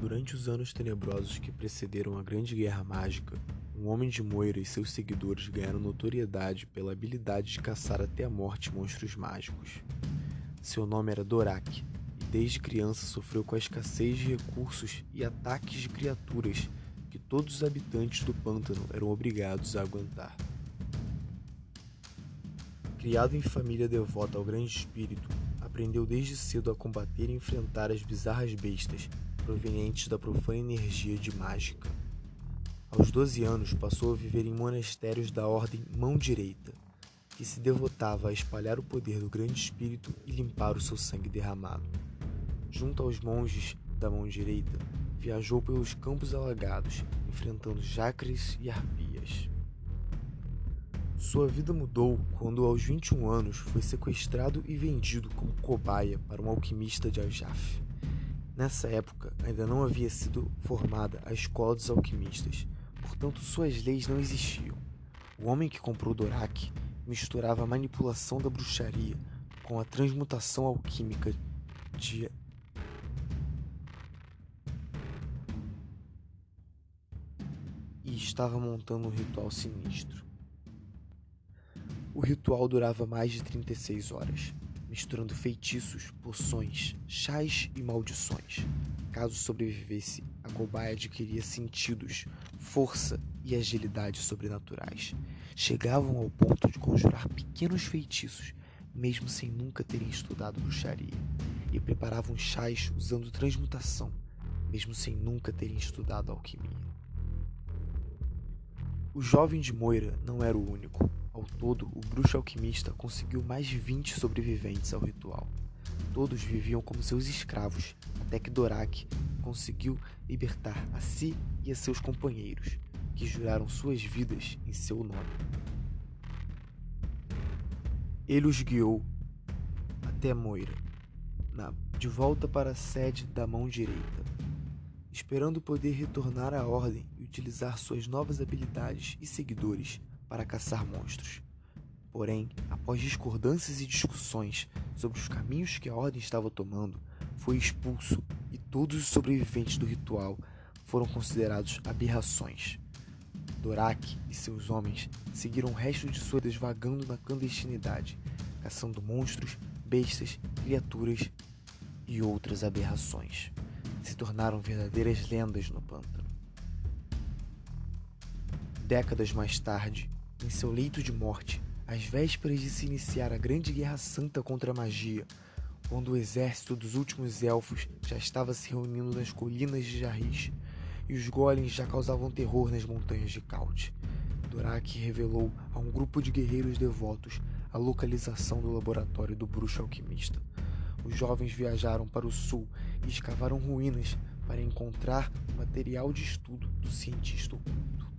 Durante os anos tenebrosos que precederam a Grande Guerra Mágica, um homem de Moira e seus seguidores ganharam notoriedade pela habilidade de caçar até a morte monstros mágicos. Seu nome era Dorak, e desde criança sofreu com a escassez de recursos e ataques de criaturas que todos os habitantes do pântano eram obrigados a aguentar. Criado em família devota ao Grande Espírito, aprendeu desde cedo a combater e enfrentar as bizarras bestas provenientes da profana energia de mágica. Aos 12 anos, passou a viver em monastérios da Ordem Mão Direita, que se devotava a espalhar o poder do Grande Espírito e limpar o seu sangue derramado. Junto aos monges da Mão Direita, viajou pelos campos alagados, enfrentando jacres e arpias. Sua vida mudou quando, aos 21 anos, foi sequestrado e vendido como cobaia para um alquimista de Aljaf. Nessa época, ainda não havia sido formada a Escola dos Alquimistas, portanto suas leis não existiam. O homem que comprou Dorak misturava a manipulação da bruxaria com a transmutação alquímica de e estava montando um ritual sinistro. O ritual durava mais de 36 horas misturando feitiços, poções, chás e maldições. Caso sobrevivesse, a cobaia adquiria sentidos, força e agilidade sobrenaturais. Chegavam ao ponto de conjurar pequenos feitiços, mesmo sem nunca terem estudado bruxaria, e preparavam chás usando transmutação, mesmo sem nunca terem estudado alquimia. O jovem de Moira não era o único. Ao todo, o bruxo alquimista conseguiu mais de 20 sobreviventes ao ritual. Todos viviam como seus escravos, até que Dorak conseguiu libertar a si e a seus companheiros, que juraram suas vidas em seu nome. Ele os guiou até Moira, na, de volta para a sede da mão direita, esperando poder retornar à ordem e utilizar suas novas habilidades e seguidores para caçar monstros. Porém, após discordâncias e discussões sobre os caminhos que a ordem estava tomando, foi expulso e todos os sobreviventes do ritual foram considerados aberrações. Dorak e seus homens seguiram o resto de sua vida vagando na clandestinidade, caçando monstros, bestas, criaturas e outras aberrações. Se tornaram verdadeiras lendas no pântano. Décadas mais tarde, em seu leito de morte, às vésperas de se iniciar a Grande Guerra Santa contra a magia, quando o exército dos últimos elfos já estava se reunindo nas colinas de Jarris e os golems já causavam terror nas montanhas de Kaut. Dorak revelou a um grupo de guerreiros devotos a localização do laboratório do bruxo alquimista. Os jovens viajaram para o sul e escavaram ruínas para encontrar o material de estudo do cientista oculto.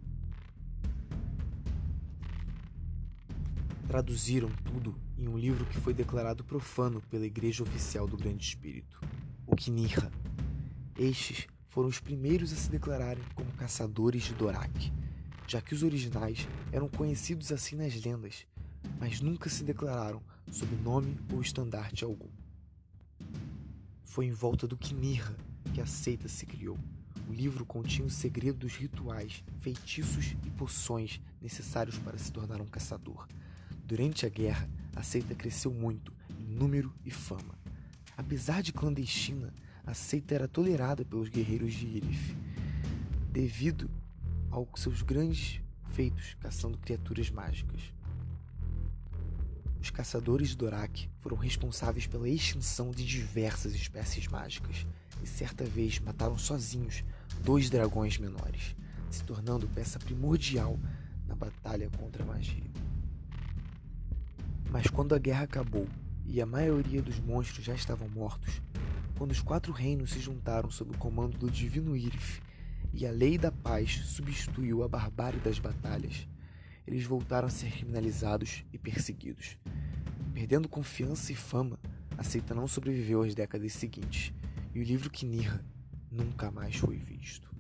Traduziram tudo em um livro que foi declarado profano pela Igreja Oficial do Grande Espírito, o Kinirra. Estes foram os primeiros a se declararem como caçadores de Dorak, já que os originais eram conhecidos assim nas lendas, mas nunca se declararam sob nome ou estandarte algum. Foi em volta do Kinirra que a seita se criou. O livro continha o segredo dos rituais, feitiços e poções necessários para se tornar um caçador, Durante a guerra, a seita cresceu muito em número e fama. Apesar de clandestina, a seita era tolerada pelos guerreiros de Irif, devido aos seus grandes feitos caçando criaturas mágicas. Os caçadores de Dorak foram responsáveis pela extinção de diversas espécies mágicas e certa vez mataram sozinhos dois dragões menores, se tornando peça primordial na batalha contra a magia. Mas quando a guerra acabou e a maioria dos monstros já estavam mortos, quando os quatro reinos se juntaram sob o comando do divino Irif e a lei da paz substituiu a barbárie das batalhas, eles voltaram a ser criminalizados e perseguidos. Perdendo confiança e fama, a seita não sobreviveu às décadas seguintes, e o livro Kinirra nunca mais foi visto.